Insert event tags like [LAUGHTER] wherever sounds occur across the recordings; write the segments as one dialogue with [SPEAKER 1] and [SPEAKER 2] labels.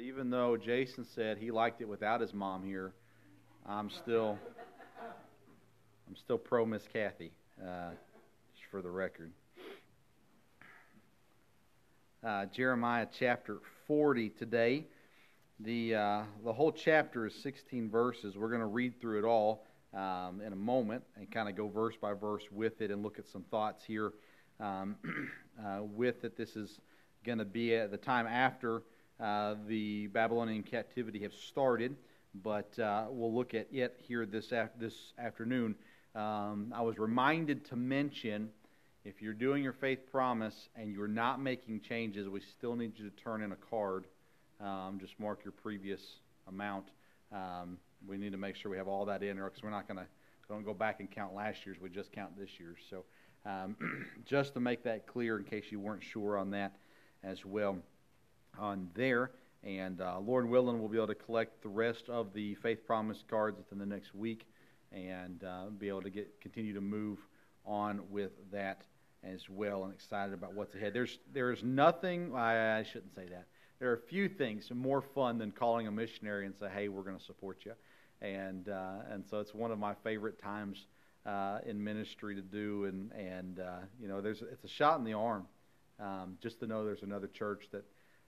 [SPEAKER 1] Even though Jason said he liked it without his mom here, I'm still I'm still pro Miss Kathy, uh, just for the record. Uh, Jeremiah chapter 40 today. The uh, the whole chapter is 16 verses. We're going to read through it all um, in a moment and kind of go verse by verse with it and look at some thoughts here um, [CLEARS THROAT] uh, with it. This is going to be at the time after uh, the Babylonian captivity have started, but uh, we'll look at it here this, af- this afternoon. Um, I was reminded to mention if you're doing your faith promise and you're not making changes, we still need you to turn in a card. Um, just mark your previous amount. Um, we need to make sure we have all that in there because we're not going to don't go back and count last year's. We just count this year's. So um, [CLEARS THROAT] just to make that clear, in case you weren't sure on that as well, on there. And uh, Lord willing, we'll be able to collect the rest of the faith promise cards within the next week, and uh, be able to get continue to move on with that as well. And excited about what's ahead. There's there's nothing. I, I shouldn't say that. There are a few things more fun than calling a missionary and say, "Hey, we're going to support you," and uh, and so it's one of my favorite times uh, in ministry to do. And and uh, you know, there's it's a shot in the arm um, just to know there's another church that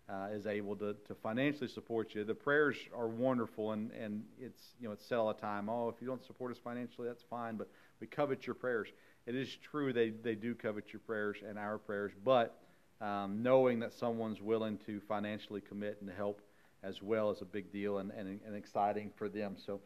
[SPEAKER 1] uh, is able to, to financially support you. The prayers are wonderful, and, and it's you know it's said all the time. Oh, if you don't support us financially, that's fine, but we covet your prayers. It is true they they do covet your prayers and our prayers, but um, knowing that someone's willing to financially commit and help as well is a big deal and, and, and exciting for them. So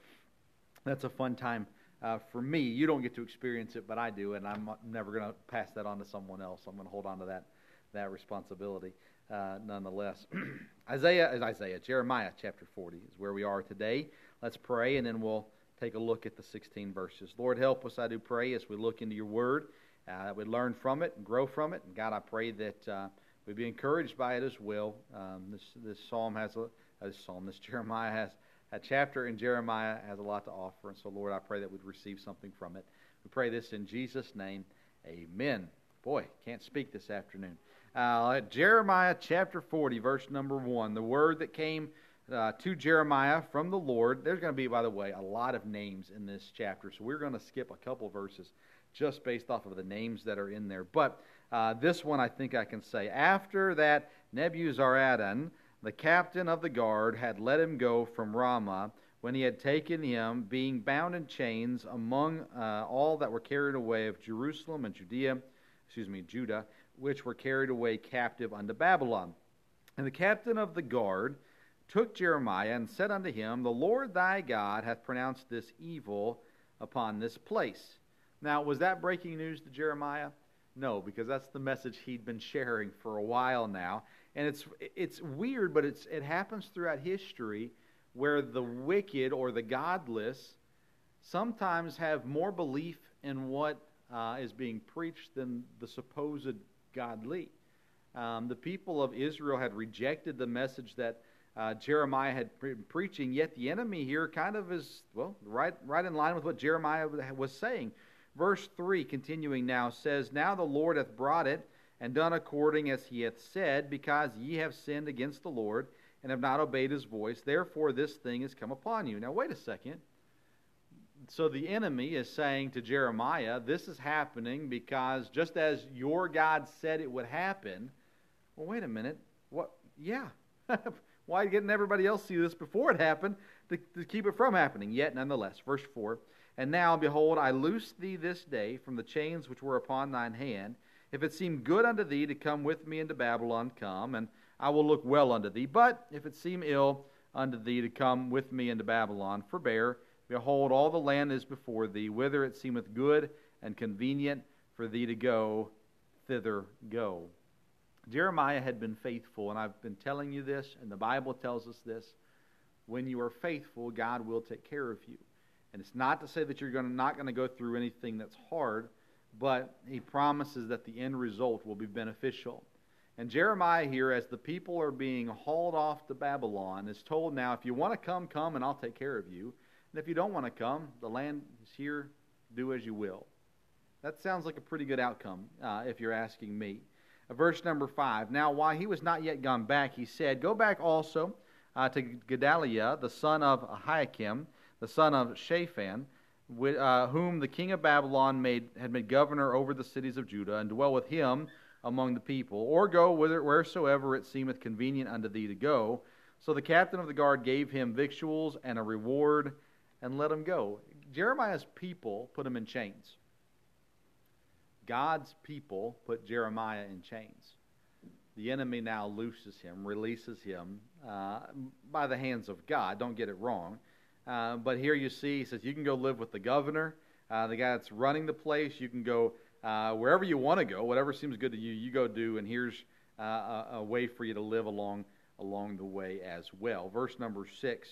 [SPEAKER 1] that's a fun time uh, for me. You don't get to experience it, but I do, and I'm never going to pass that on to someone else. I'm going to hold on to that that responsibility uh, nonetheless. [CLEARS THROAT] Isaiah, is Isaiah, Jeremiah chapter 40 is where we are today. Let's pray, and then we'll take a look at the 16 verses. Lord, help us, I do pray, as we look into your word, uh, that we learn from it and grow from it. And God, I pray that uh, we be encouraged by it as well. Um, this, this psalm has a, uh, this psalm, this [LAUGHS] Jeremiah has a chapter in Jeremiah has a lot to offer. And so, Lord, I pray that we'd receive something from it. We pray this in Jesus' name. Amen. Boy, can't speak this afternoon. Uh, Jeremiah chapter 40, verse number 1. The word that came uh, to Jeremiah from the Lord. There's going to be, by the way, a lot of names in this chapter, so we're going to skip a couple verses just based off of the names that are in there. But uh, this one I think I can say. After that, Nebuzaradan, the captain of the guard, had let him go from Ramah when he had taken him, being bound in chains among uh, all that were carried away of Jerusalem and Judea, excuse me, Judah which were carried away captive unto Babylon. And the captain of the guard took Jeremiah and said unto him, The Lord thy God hath pronounced this evil upon this place. Now, was that breaking news to Jeremiah? No, because that's the message he'd been sharing for a while now. And it's, it's weird, but it's, it happens throughout history where the wicked or the godless sometimes have more belief in what uh, is being preached than the supposed godly. Um, the people of Israel had rejected the message that uh, Jeremiah had been preaching, yet the enemy here kind of is, well, right, right in line with what Jeremiah was saying. Verse 3, continuing now, says, Now the Lord hath brought it, and done according as he hath said, because ye have sinned against the Lord, and have not obeyed his voice. Therefore this thing is come upon you. Now, wait a second so the enemy is saying to Jeremiah, This is happening because just as your God said it would happen, well, wait a minute. What? Yeah. [LAUGHS] Why didn't everybody else see this before it happened to, to keep it from happening? Yet, nonetheless, verse 4 And now, behold, I loose thee this day from the chains which were upon thine hand. If it seem good unto thee to come with me into Babylon, come, and I will look well unto thee. But if it seem ill unto thee to come with me into Babylon, forbear Behold, all the land is before thee, whither it seemeth good and convenient for thee to go, thither go. Jeremiah had been faithful, and I've been telling you this, and the Bible tells us this. When you are faithful, God will take care of you. And it's not to say that you're gonna, not going to go through anything that's hard, but he promises that the end result will be beneficial. And Jeremiah here, as the people are being hauled off to Babylon, is told now, if you want to come, come, and I'll take care of you. And if you don't want to come, the land is here, do as you will. That sounds like a pretty good outcome, uh, if you're asking me. Uh, verse number 5 Now, while he was not yet gone back, he said, Go back also uh, to Gedaliah, the son of Ahikam, the son of Shaphan, uh, whom the king of Babylon made, had made governor over the cities of Judah, and dwell with him among the people, or go whither, wheresoever it seemeth convenient unto thee to go. So the captain of the guard gave him victuals and a reward, and let him go. Jeremiah's people put him in chains. God's people put Jeremiah in chains. The enemy now looses him, releases him uh, by the hands of God. Don't get it wrong. Uh, but here you see, he says, you can go live with the governor, uh, the guy that's running the place. You can go uh, wherever you want to go, whatever seems good to you, you go do, and here's uh, a, a, way for you to live along along the way as well. Verse number six.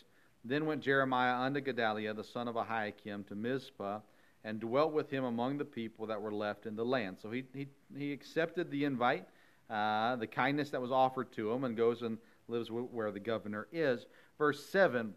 [SPEAKER 1] Then went Jeremiah unto Gedaliah the son of Ahikam to Mizpah, and dwelt with him among the people that were left in the land. So he he, he accepted the invite, uh, the kindness that was offered to him, and goes and lives where the governor is. Verse seven.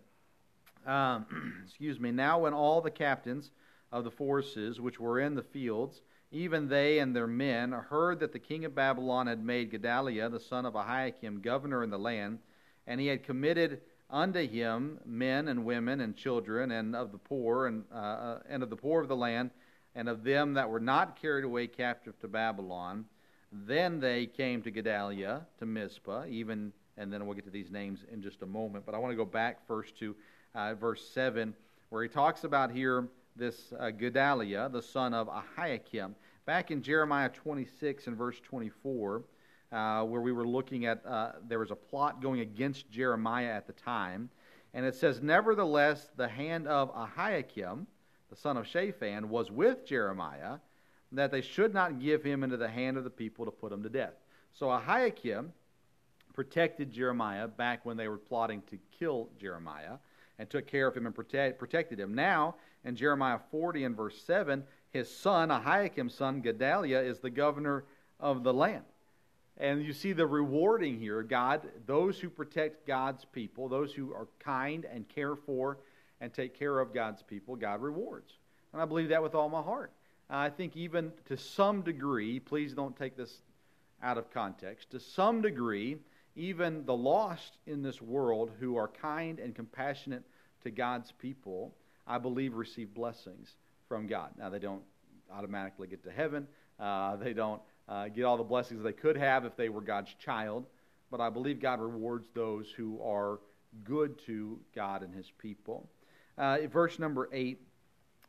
[SPEAKER 1] Um, [CLEARS THROAT] excuse me. Now, when all the captains of the forces which were in the fields even they and their men, heard that the king of Babylon had made Gedaliah, the son of Ahikam, governor in the land, and he had committed unto him men and women and children, and of the poor, and, uh, uh, and of the poor of the land, and of them that were not carried away captive to Babylon. Then they came to Gedaliah, to Mizpah, even, and then we'll get to these names in just a moment. But I want to go back first to uh, verse 7, where he talks about here this uh, Gedaliah, the son of Ahikam. Back in Jeremiah 26 and verse 24, uh, where we were looking at, uh, there was a plot going against Jeremiah at the time. And it says, Nevertheless, the hand of Ahikam, the son of Shaphan, was with Jeremiah, that they should not give him into the hand of the people to put him to death. So Ahikam protected Jeremiah back when they were plotting to kill Jeremiah and took care of him and protect, protected him. Now, in Jeremiah 40 and verse 7, his son, Ahikam's son, Gedaliah, is the governor of the land. And you see the rewarding here. God, those who protect God's people, those who are kind and care for and take care of God's people, God rewards. And I believe that with all my heart. I think even to some degree, please don't take this out of context, to some degree, even the lost in this world who are kind and compassionate to God's people, I believe receive blessings from God. Now, they don't automatically get to heaven, uh, they don't uh, get all the blessings they could have if they were God's child, but I believe God rewards those who are good to God and his people. Uh, verse number 8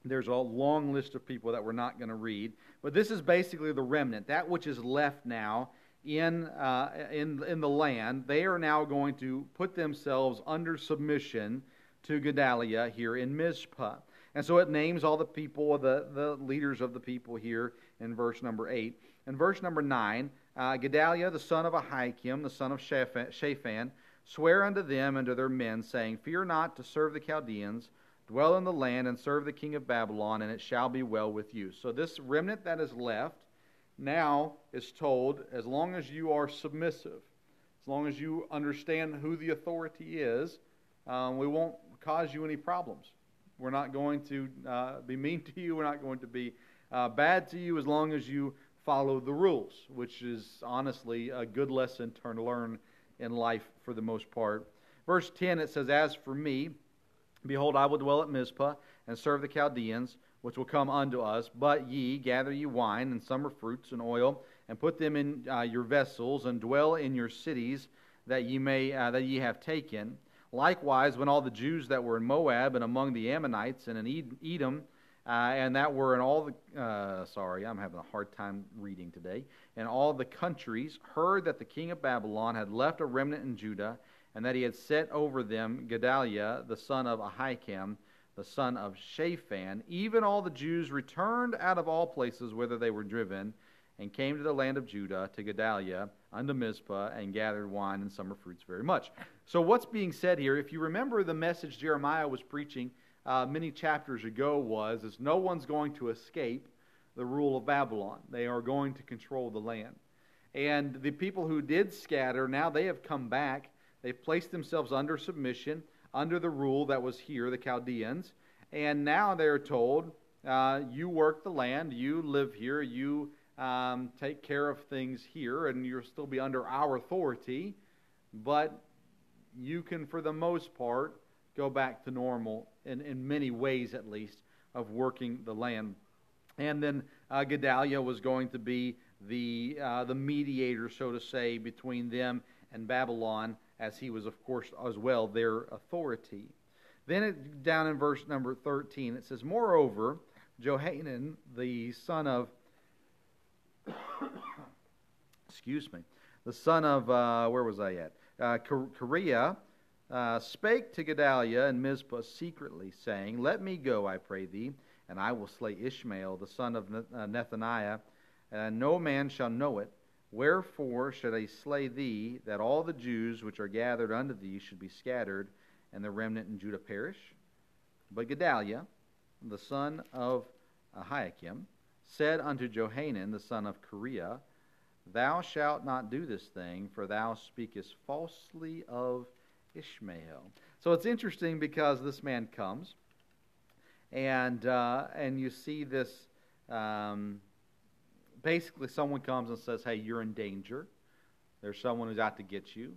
[SPEAKER 1] there's a long list of people that we're not going to read, but this is basically the remnant, that which is left now in, uh, in, in the land. They are now going to put themselves under submission to Gedaliah here in Mizpah. And so it names all the people, the, the leaders of the people here in verse number 8. In verse number 9, uh, Gedaliah, the son of Ahikam, the son of Shaphan, swear unto them and to their men, saying, Fear not to serve the Chaldeans, dwell in the land, and serve the king of Babylon, and it shall be well with you. So this remnant that is left now is told, as long as you are submissive, as long as you understand who the authority is, um, we won't cause you any problems. We're not going to uh, be mean [LAUGHS] to you. We're not going to be uh, bad to you as long as you follow the rules, which is honestly a good lesson to learn in life for the most part. Verse 10 it says, As for me, behold, I will dwell at Mizpah and serve the Chaldeans, which will come unto us. But ye gather ye wine and summer fruits and oil, and put them in uh, your vessels, and dwell in your cities that ye may uh, that ye have taken. Likewise, when all the Jews that were in Moab and among the Ammonites and in Edom, uh, and that were in all the, uh, sorry, I'm having a hard time reading today, and all the countries heard that the king of Babylon had left a remnant in Judah, and that he had set over them Gedaliah, the son of Ahikam, the son of Shaphan. Even all the Jews returned out of all places whither they were driven, and came to the land of Judah, to Gedaliah, unto Mizpah, and gathered wine and summer fruits very much. So, what's being said here, if you remember the message Jeremiah was preaching uh, many chapters ago, was is no one's going to escape the rule of Babylon. They are going to control the land. And the people who did scatter, now they have come back. They've placed themselves under submission, under the rule that was here, the Chaldeans. And now they're told, uh, you work the land, you live here, you um, take care of things here, and you'll still be under our authority. But you can, for the most part, go back to normal in, in many ways at least of working the land. And then uh, Gedaliah was going to be the, uh, the mediator, so to say, between them and Babylon, as he was, of course, as well their authority. Then it, down in verse number 13, it says, Moreover, Johanan, the son of, [COUGHS] excuse me, the son of, uh, where was I at? Uh, Kareah, uh, spake to Gedaliah and Mizpah secretly, saying, Let me go, I pray thee, and I will slay Ishmael, the son of uh, Nethaniah, and no man shall know it. Wherefore should I slay thee, that all the Jews which are gathered unto thee should be scattered, and the remnant in Judah perish? But Gedaliah, the son of Ahikam, said unto Johanan, the son of Kareah, Thou shalt not do this thing, for thou speakest falsely of Ishmael. So it's interesting because this man comes, and uh, and you see this. Um, basically, someone comes and says, "Hey, you're in danger. There's someone who's out to get you."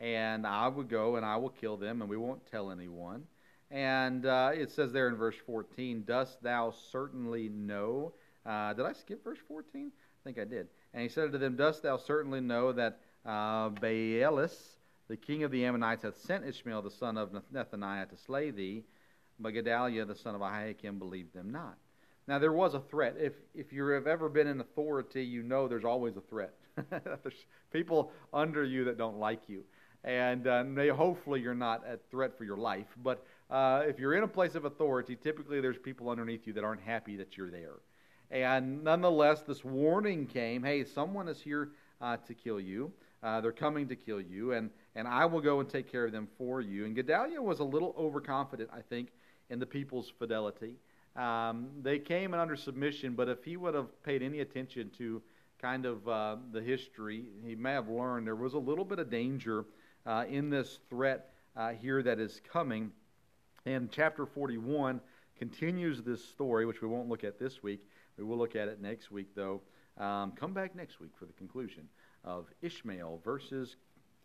[SPEAKER 1] And I would go and I will kill them, and we won't tell anyone. And uh, it says there in verse 14, Dost thou certainly know? Uh, did I skip verse 14? I think I did. And he said to them, Dost thou certainly know that uh, Baalis, the king of the Ammonites hath sent Ishmael the son of Nethaniah to slay thee, but Gedaliah the son of Ahikam believed them not. Now there was a threat. If if you have ever been in authority, you know there's always a threat. [LAUGHS] there's people under you that don't like you, and uh, they, hopefully you're not at threat for your life. But uh, if you're in a place of authority, typically there's people underneath you that aren't happy that you're there. And nonetheless, this warning came: Hey, someone is here uh, to kill you. Uh, they're coming to kill you, and, and I will go and take care of them for you. And Gedaliah was a little overconfident, I think, in the people's fidelity. Um, they came under submission, but if he would have paid any attention to kind of uh, the history, he may have learned there was a little bit of danger uh, in this threat uh, here that is coming. And chapter 41 continues this story, which we won't look at this week. We will look at it next week, though. Um, come back next week for the conclusion of Ishmael versus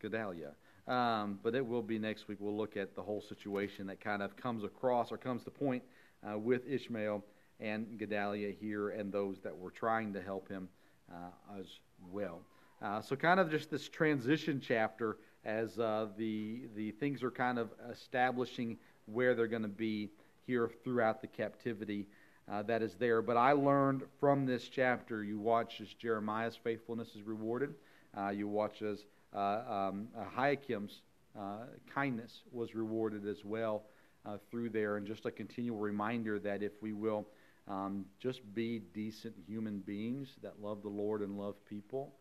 [SPEAKER 1] Gedaliah. Um, but it will be next week. We'll look at the whole situation that kind of comes across or comes to point uh, with Ishmael and Gedaliah here and those that were trying to help him uh, as well. Uh, so, kind of just this transition chapter as uh, the, the things are kind of establishing where they're going to be here throughout the captivity uh, that is there. But I learned from this chapter, you watch as Jeremiah's faithfulness is rewarded. Uh, you watch as uh, um, uh, kindness was rewarded as well uh, through there, and just a continual reminder that if we will um, just be decent human beings that love the Lord and love people,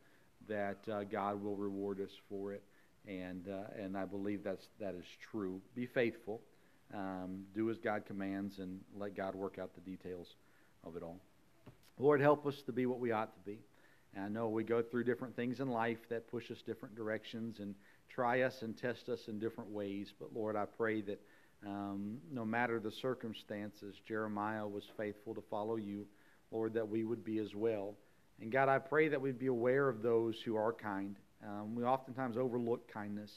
[SPEAKER 1] that uh, God will reward us for it. And and I believe that's that is true. Be faithful. Um, do as God commands and let God work out the details of it all. Lord, help us to be what we ought to be. And I know we go through different things in life that push us different directions and try us and test us in different ways. But Lord, I pray that um, no matter the circumstances, Jeremiah was faithful to follow you. Lord, that we would be as well. And God, I pray that we'd be aware of those who are kind. Um, we oftentimes overlook kindness.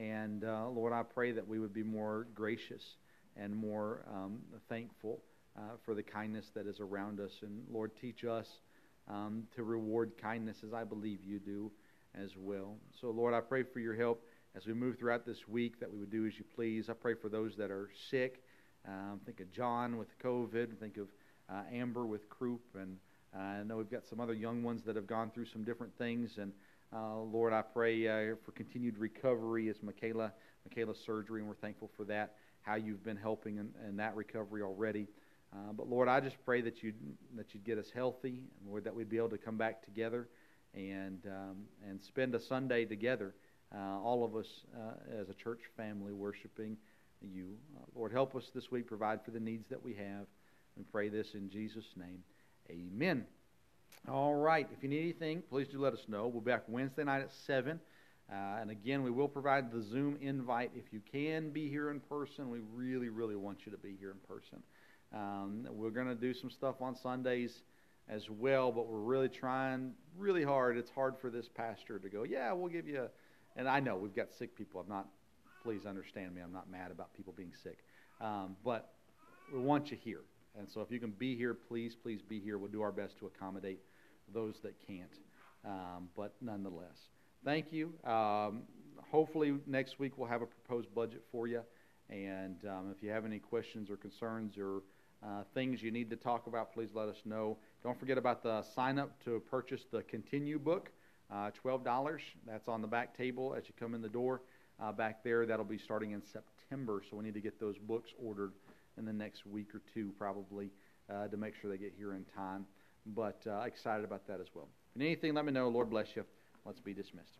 [SPEAKER 1] And uh, Lord, I pray that we would be more gracious and more um, thankful uh, for the kindness that is around us. And Lord, teach us um, to reward kindness as I believe you do as well. So, Lord, I pray for your help as we move throughout this week that we would do as you please. I pray for those that are sick. Um, think of John with COVID. Think of uh, Amber with croup. And uh, I know we've got some other young ones that have gone through some different things. And uh, Lord, I pray uh, for continued recovery as Michaela, Michaela's surgery, and we're thankful for that, how you've been helping in, in that recovery already. Uh, but Lord, I just pray that you'd, that you'd get us healthy, and Lord, that we'd be able to come back together and, um, and spend a Sunday together, uh, all of us uh, as a church family worshiping you. Uh, Lord, help us this week, provide for the needs that we have. We pray this in Jesus' name. Amen. All right. If you need anything, please do let us know. We'll be back Wednesday night at 7. Uh, and again, we will provide the Zoom invite. If you can be here in person, we really, really want you to be here in person. Um, we're going to do some stuff on Sundays as well, but we're really trying really hard. It's hard for this pastor to go, yeah, we'll give you, a, and I know we've got sick people. I'm not please understand me. I'm not mad about people being sick. Um, but we want you here. And so if you can be here, please, please be here. We'll do our best to accommodate those that can't. Um, but nonetheless, thank you. Um, hopefully, next week we'll have a proposed budget for you. And um, if you have any questions or concerns or uh, things you need to talk about, please let us know. Don't forget about the sign up to purchase the Continue book, uh, $12. That's on the back table as you come in the door. Uh, back there, that'll be starting in September, so we need to get those books ordered in the next week or two, probably, uh, to make sure they get here in time. But uh, excited about that as well. If anything, let me know. Lord bless you. Let's be dismissed.